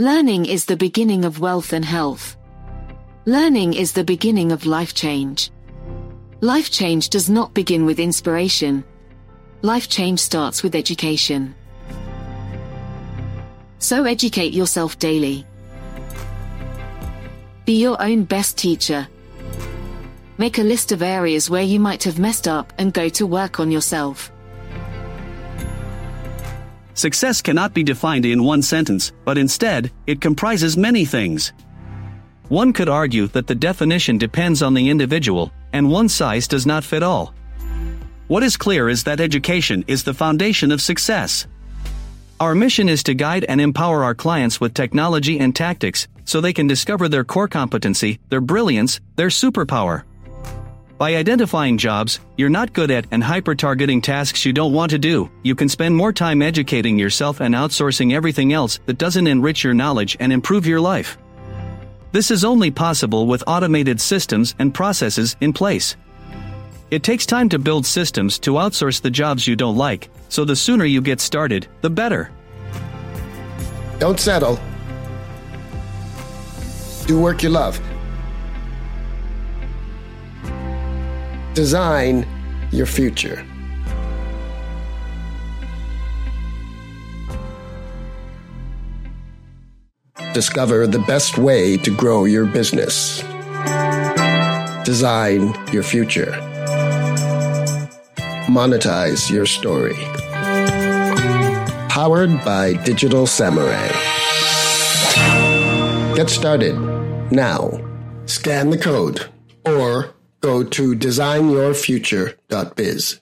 Learning is the beginning of wealth and health. Learning is the beginning of life change. Life change does not begin with inspiration. Life change starts with education. So educate yourself daily. Be your own best teacher. Make a list of areas where you might have messed up and go to work on yourself. Success cannot be defined in one sentence, but instead, it comprises many things. One could argue that the definition depends on the individual, and one size does not fit all. What is clear is that education is the foundation of success. Our mission is to guide and empower our clients with technology and tactics so they can discover their core competency, their brilliance, their superpower. By identifying jobs you're not good at and hyper targeting tasks you don't want to do, you can spend more time educating yourself and outsourcing everything else that doesn't enrich your knowledge and improve your life. This is only possible with automated systems and processes in place. It takes time to build systems to outsource the jobs you don't like, so the sooner you get started, the better. Don't settle. Do work you love. Design your future. Discover the best way to grow your business. Design your future. Monetize your story. Powered by Digital Samurai. Get started now. Scan the code or go to designyourfuture.biz.